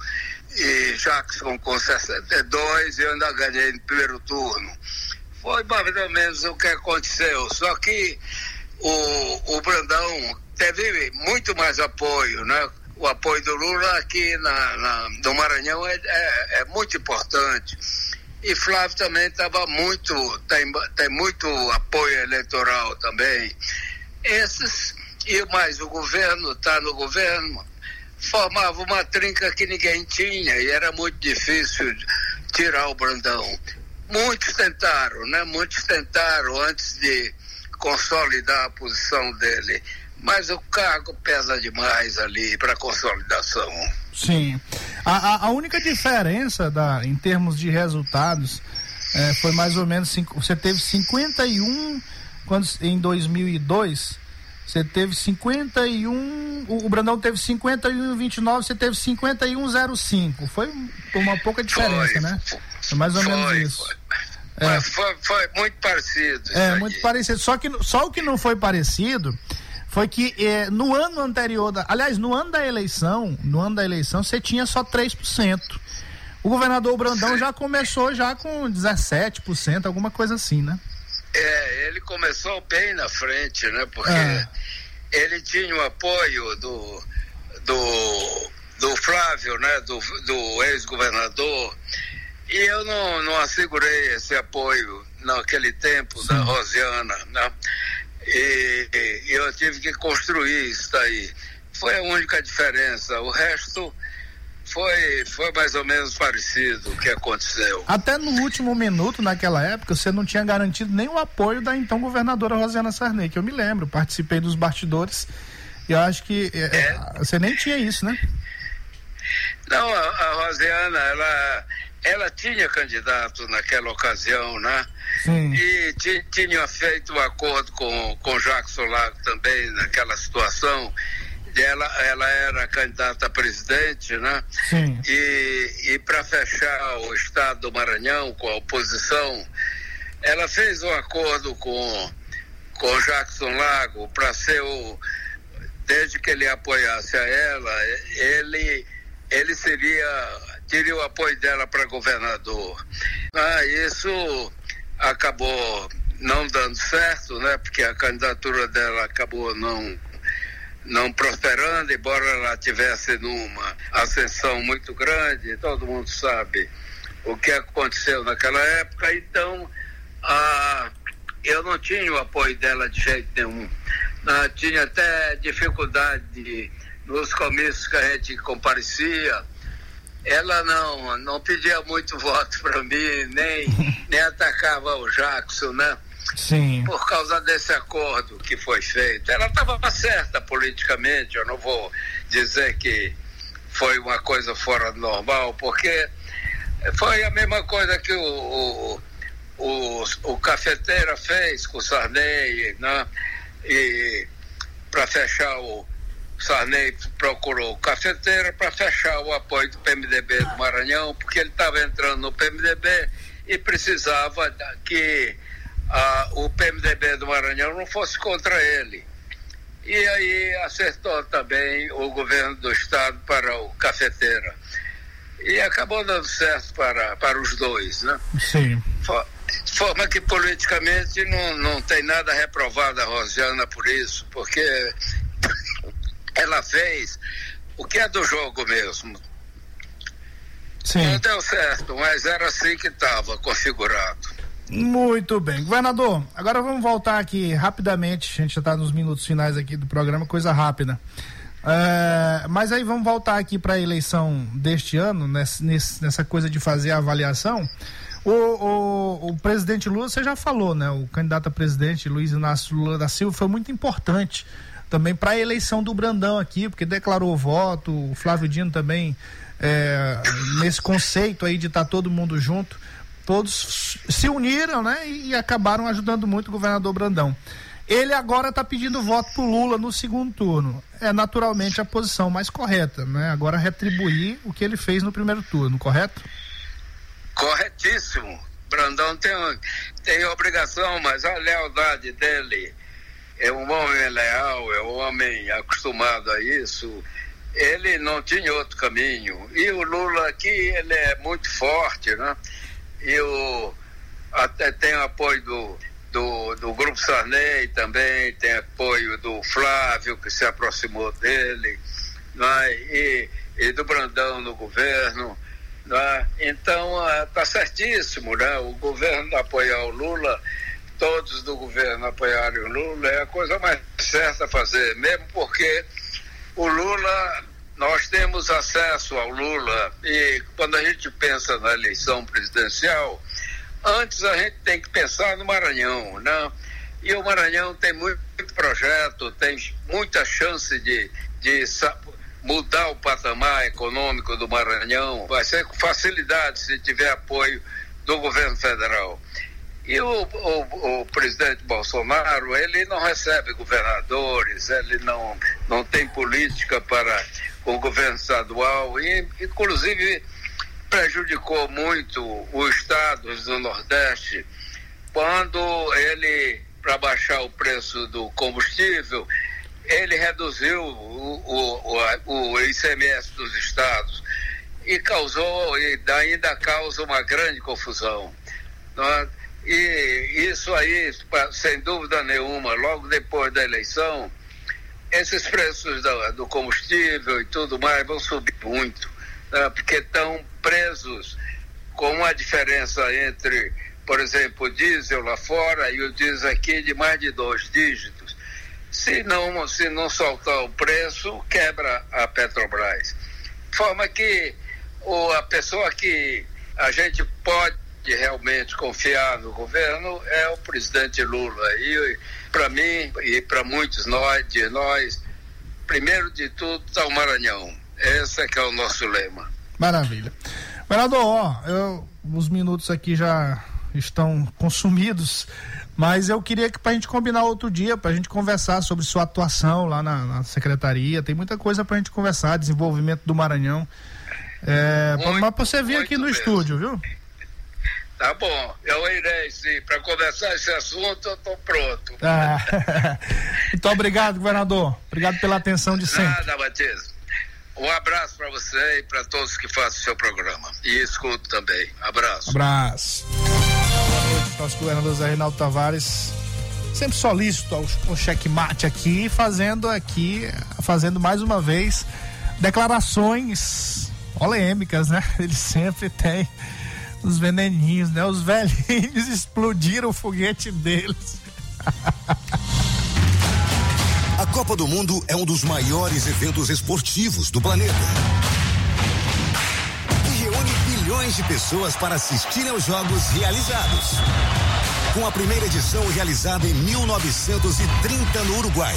e Jackson com 62% e eu ainda ganhei no primeiro turno. Foi mais ou menos o que aconteceu. Só que o, o Brandão teve muito mais apoio, né? O apoio do Lula aqui na, na no Maranhão é, é, é muito importante. E Flávio também estava muito, tem, tem muito apoio eleitoral também. Esses, e mais o governo, está no governo, formava uma trinca que ninguém tinha e era muito difícil tirar o Brandão. Muitos tentaram, né? Muitos tentaram antes de consolidar a posição dele. Mas o cargo pesa demais ali para consolidação. Sim. A, a, a, única diferença da, em termos de resultados é, foi mais ou menos. Cinco, você teve 51 quando, em 2002. Você teve 51. O, o Brandão teve 51,29, você teve 51,05. Foi uma pouca diferença, foi, né? Foi mais ou foi, menos isso. Foi. É. Foi, foi, muito parecido. É, muito parecido. Só que só o que não foi parecido foi que eh, no ano anterior, da, aliás, no ano da eleição, no ano da eleição, você tinha só 3%. O governador Brandão já começou já com 17%, alguma coisa assim, né? É, ele começou bem na frente, né? Porque é. ele tinha o apoio do, do, do Flávio, né? Do, do ex-governador. E eu não, não assegurei esse apoio naquele tempo Sim. da Rosiana, né? E, e, eu tive que construir isso daí. Foi a única diferença. O resto foi, foi mais ou menos parecido o que aconteceu. Até no último minuto, naquela época, você não tinha garantido nem o apoio da então governadora Rosiana Sarney, que eu me lembro, participei dos bastidores. E eu acho que é, é. você nem tinha isso, né? Não, a, a Rosiana, ela, ela tinha candidato naquela ocasião, né? Sim. E tinha feito um acordo com, com Jackson Lago também naquela situação. Ela, ela era candidata a presidente, né? Sim. E, e para fechar o estado do Maranhão com a oposição, ela fez um acordo com, com Jackson Lago para ser o. Desde que ele apoiasse a ela, ele, ele seria. Teria o apoio dela para governador. Ah, isso acabou não dando certo, né? Porque a candidatura dela acabou não não prosperando, embora ela tivesse numa ascensão muito grande, todo mundo sabe o que aconteceu naquela época, então ah, eu não tinha o apoio dela de jeito nenhum. Ah, tinha até dificuldade nos comícios que a gente comparecia ela não, não pedia muito [laughs] voto para mim, nem, nem atacava o Jackson, né? Sim. Por causa desse acordo que foi feito. Ela estava certa politicamente, eu não vou dizer que foi uma coisa fora do normal, porque foi a mesma coisa que o, o, o, o Cafeteira fez com o Sarney, né? E para fechar o, Sarney procurou cafeteira para fechar o apoio do PMDB do Maranhão, porque ele estava entrando no PMDB e precisava que ah, o PMDB do Maranhão não fosse contra ele. E aí acertou também o governo do estado para o cafeteira. E acabou dando certo para, para os dois, né? Sim. De forma que politicamente não, não tem nada reprovado a Rosiana por isso, porque ela fez o que é do jogo mesmo. Sim. Não deu certo, mas era assim que estava configurado. Muito bem. Governador, agora vamos voltar aqui rapidamente. A gente já está nos minutos finais aqui do programa, coisa rápida. É, mas aí vamos voltar aqui para a eleição desse ano, nessa, nessa coisa de fazer a avaliação. O, o, o, presidente Lula, você já falou, né? O candidato a presidente, Luiz Inácio Lula da Silva, foi muito importante também para a eleição do Brandão aqui, porque declarou voto, o Flávio Dino também, é, nesse conceito aí de estar tá todo mundo junto, todos se uniram, né? E, e acabaram ajudando muito o governador Brandão. Ele agora está pedindo voto pro Lula no segundo turno. É naturalmente a posição mais correta, né? Agora retribuir o que ele fez no primeiro turno, correto? Corretíssimo. Brandão tem, tem obrigação, mas a lealdade dele é um homem leal, é um homem acostumado a isso. Ele não tinha outro caminho. E o Lula aqui, ele é muito forte, né? E o, até tem apoio do, do, do Grupo Sarney também, tem apoio do Flávio, que se aproximou dele, né? e, e do Brandão no governo. Né? Então, está ah, certíssimo, né? O governo apoiar o Lula, todos do governo apoiarem o Lula, é a coisa mais certa a fazer, mesmo porque o Lula, nós temos acesso ao Lula, e quando a gente pensa na eleição presidencial, antes a gente tem que pensar no Maranhão, né? E o Maranhão tem muito projeto, tem muita chance de, de mudar o patamar econômico do Maranhão, vai ser com facilidade se tiver apoio do governo federal. E o, o, o, presidente Bolsonaro, ele não recebe governadores, ele não, não tem política para o governo estadual, e inclusive prejudicou muito os estados do Nordeste quando ele, para baixar o preço do combustível, ele reduziu o, o, o, ICMS dos estados e causou, e ainda causa uma grande confusão. É? E isso aí, sem dúvida nenhuma, logo depois da eleição, esses [laughs] preços do, combustível e tudo mais vão subir muito, né? porque estão presos com uma diferença entre, por exemplo, o diesel lá fora e o diesel aqui de mais de dois dígitos. Se não, se não soltar o preço, quebra a Petrobras. De forma que o, a pessoa que a gente pode realmente confiar no governo é o presidente Lula. E para mim e para muitos nós, de nós, primeiro de tudo está o Maranhão. Esse é que é o nosso lema. Maravilha. Vereador, ó, eu, os minutos aqui já estão consumidos. Mas eu queria que para a gente combinar outro dia, para a gente conversar sobre sua atuação lá na, na secretaria. Tem muita coisa para a gente conversar, desenvolvimento do Maranhão. É, muito, mas para você vir aqui no mesmo. estúdio, viu? Tá bom, eu irei sim. Para conversar esse assunto, eu estou pronto. Ah, [laughs] então, obrigado, governador. Obrigado pela atenção de sempre. Nada, Batista. Um abraço para você e para todos que fazem o seu programa. E escuto também. Abraço. Abraço. Boa noite, nosso governador Zé Reinaldo Tavares. Sempre solícito ao, ao checkmate aqui, fazendo aqui, fazendo mais uma vez declarações polêmicas, né? [laughs] Ele sempre tem os veneninhos, né? Os velhinhos [laughs] explodiram o foguete deles. A Copa do Mundo é um dos maiores eventos esportivos do planeta. E reúne bilhões de pessoas para assistirem aos jogos realizados. Com a primeira edição realizada em 1930 no Uruguai.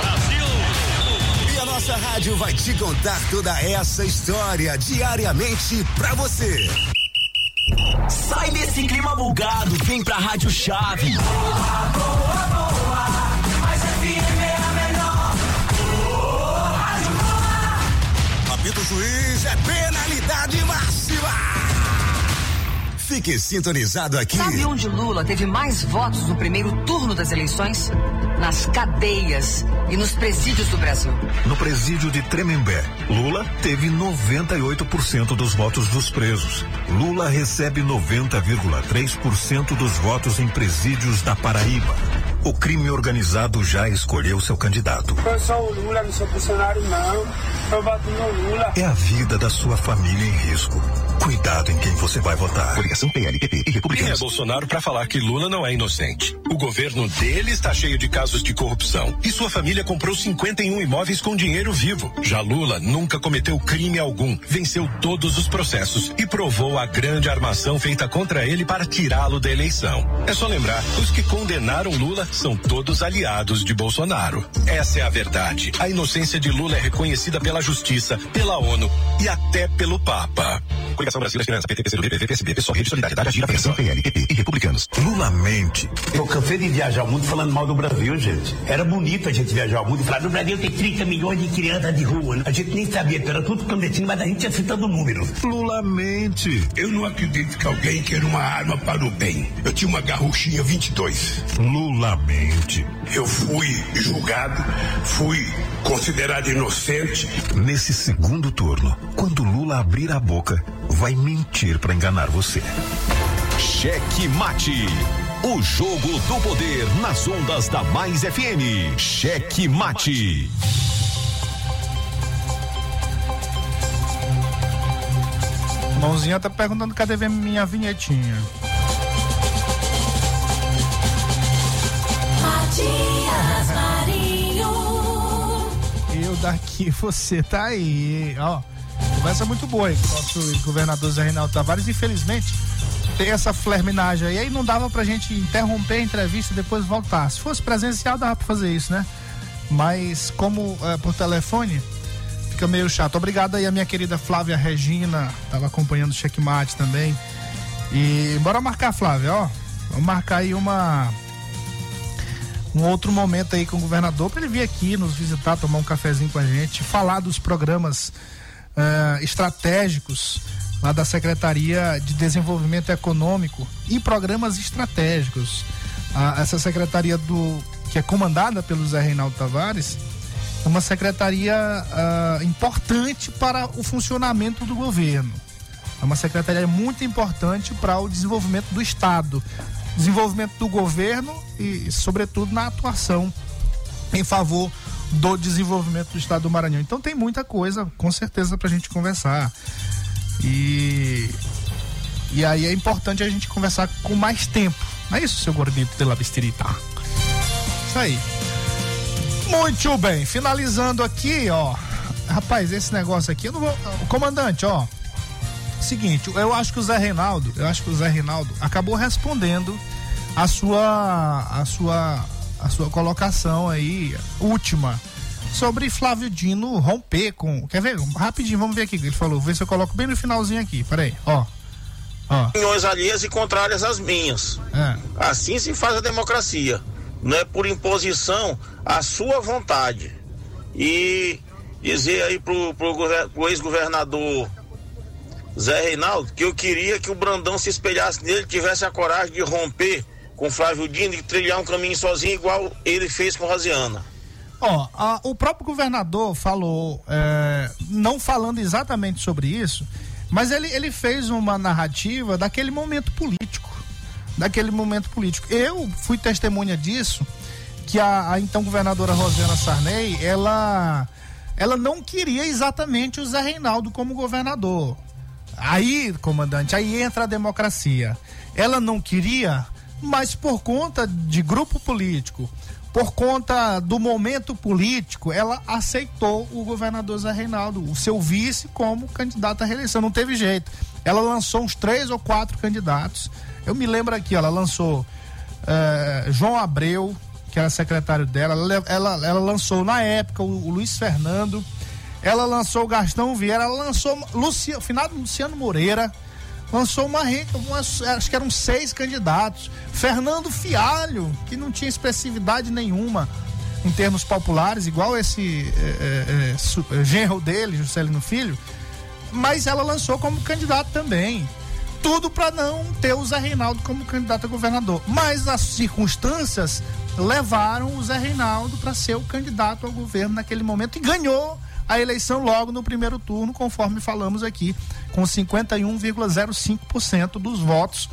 Brasil! E a nossa rádio vai te contar toda essa história diariamente para você. Sai desse clima bugado, vem pra Rádio Chave. Boa, boa, boa. Fique sintonizado aqui. Sabe onde Lula teve mais votos no primeiro turno das eleições? Nas cadeias e nos presídios do Brasil. No presídio de Tremembé, Lula teve 98% dos votos dos presos. Lula recebe 90,3% dos votos em presídios da Paraíba. O crime organizado já escolheu seu candidato. Eu sou o Lula, não sou funcionário, não. Eu voto no Lula. É a vida da sua família em risco. Cuidado em quem você vai votar. Coligação PLPP e Quem é Republicanos. Bolsonaro para falar que Lula não é inocente? O governo dele está cheio de casos de corrupção e sua família comprou 51 imóveis com dinheiro vivo. Já Lula nunca cometeu crime algum, venceu todos os processos e provou a grande armação feita contra ele para tirá-lo da eleição. É só lembrar, os que condenaram Lula são todos aliados de Bolsonaro. Essa é a verdade. A inocência de Lula é reconhecida pela justiça, pela ONU e até pelo Papa. Coligação Brasil Esperança, PT, PCdoB, PV, PSB, PSOL, Rede Solidariedade, Agir, Coligação PLPP e Republicanos. Lula mente. Eu cansei de viajar muito falando mal do Brasil, gente. Era bonito a gente viajar muito e falar, no Brasil tem 30 milhões de crianças de rua. né? A gente nem sabia, era tudo clandestino, mas a gente ia citando números. Lula mente. Eu não acredito que alguém queira uma arma para o bem. Eu tinha uma garruchinha 22. Lula mente. Eu fui julgado, fui considerado inocente. Nesse segundo turno, quando Lula abrir a boca, vai mentir para enganar você. Cheque Mate. O jogo do poder nas ondas da Mais FM. Cheque Mate. Mãozinha tá perguntando cadê minha vinhetinha. Matias Marinho. Eu daqui, [laughs] você tá aí. Ó, conversa muito boa aí com o nosso governador Zé Reinaldo Tavares. Infelizmente, tem essa flerminagem aí. Aí não dava pra gente interromper a entrevista e depois voltar. Se fosse presencial, dava pra fazer isso, né? Mas como é, por telefone, fica meio chato. Obrigado aí a minha querida Flávia Regina, tava acompanhando o checkmate também. E bora marcar, Flávia, ó. Vamos marcar aí uma um outro momento aí com o governador para ele vir aqui nos visitar, tomar um cafezinho com a gente, falar dos programas eh, estratégicos lá da Secretaria de Desenvolvimento Econômico e programas estratégicos. Essa secretaria do que é comandada pelo Zé Reinaldo Tavares é uma secretaria ah, importante para o funcionamento do governo. É uma secretaria muito importante para o desenvolvimento do Estado, desenvolvimento do governo e, sobretudo, na atuação em favor do desenvolvimento do Estado do Maranhão. Então tem muita coisa, com certeza, para a gente conversar. E, e aí é importante a gente conversar com mais tempo. Não é isso, seu gordito de la bisterita? Isso aí. Muito bem, finalizando aqui, ó. Rapaz, esse negócio aqui, eu não vou. Comandante, ó. Seguinte, eu acho que o Zé Reinaldo, eu acho que o Zé Reinaldo acabou respondendo a sua a sua a sua colocação aí última sobre Flávio Dino romper com, quer ver? Rapidinho, vamos ver aqui o que ele falou. Vê se eu coloco bem no finalzinho aqui. Peraí, ó. Ó. Opiniões alheias e contrárias às minhas. É. Assim se faz a democracia. Não é por imposição a sua vontade. E dizer aí pro, pro, pro ex-governador Zé Reinaldo que eu queria que o Brandão se espelhasse nele, tivesse a coragem de romper com Flávio Dino e trilhar um caminho sozinho, igual ele fez com Rosiana. Ó, a- o próprio governador falou, é, não falando exatamente sobre isso, mas ele, ele fez uma narrativa daquele momento político. Daquele momento político. Eu fui testemunha disso, que a, a então governadora Rosiana Sarney, ela, ela não queria exatamente o Zé Reinaldo como governador. Aí, comandante, aí entra a democracia. Ela não queria, mas por conta de grupo político, por conta do momento político, ela aceitou o governador Zé Reinaldo, o seu vice, como candidato à reeleição. Não teve jeito. Ela lançou uns três ou quatro candidatos. Eu me lembro aqui, ela lançou eh, João Abreu, que era secretário dela, ela, ela, ela lançou na época o, o Luiz Fernando, ela lançou o Gastão Vieira, ela lançou Lucia, finado Luciano Moreira, lançou uma umas- acho que eram seis candidatos. Fernando Fialho, que não tinha expressividade nenhuma em termos populares, igual esse é, é, é, é, genro dele, Juscelino Filho, mas ela lançou como candidato também. Tudo para não ter o Zé Reinaldo como candidato a governador. Mas as circunstâncias levaram o Zé Reinaldo para ser o candidato ao governo naquele momento e ganhou a eleição logo no primeiro turno, conforme falamos aqui, com 51,05% dos votos,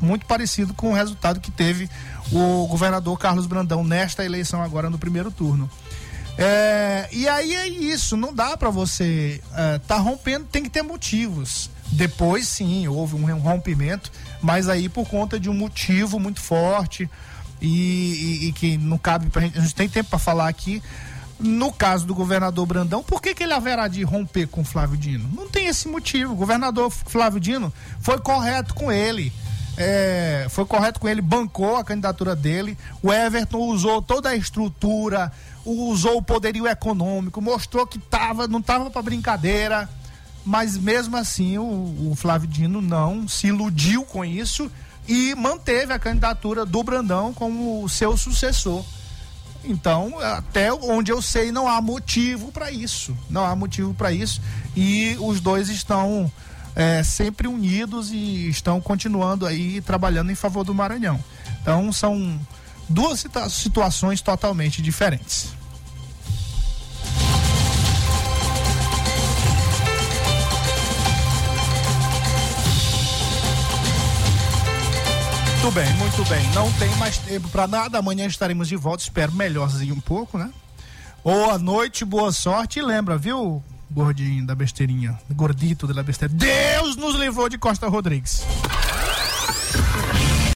muito parecido com o resultado que teve o governador Carlos Brandão nesta eleição agora no primeiro turno. É, e aí é isso, não dá para você é, tá rompendo, tem que ter motivos. Depois sim, houve um rompimento, mas aí por conta de um motivo muito forte e, e, e que não cabe pra gente, a gente tem tempo para falar aqui. No caso do governador Brandão, por que, que ele haverá de romper com Flávio Dino? Não tem esse motivo. O governador Flávio Dino foi correto com ele. É, foi correto com ele, bancou a candidatura dele. O Everton usou toda a estrutura, usou o poderio econômico, mostrou que tava, não estava para brincadeira. Mas mesmo assim, o, o Flávio Dino não se iludiu com isso e manteve a candidatura do Brandão como seu sucessor. Então, até onde eu sei, não há motivo para isso. Não há motivo para isso. E os dois estão é, sempre unidos e estão continuando aí trabalhando em favor do Maranhão. Então, são duas situa situações totalmente diferentes. Muito bem, muito bem. Não tem mais tempo para nada. Amanhã estaremos de volta. Espero melhorzinho um pouco, né? Boa noite, boa sorte. E lembra, viu, gordinho da besteirinha, gordito da besteira. Deus nos levou de Costa Rodrigues.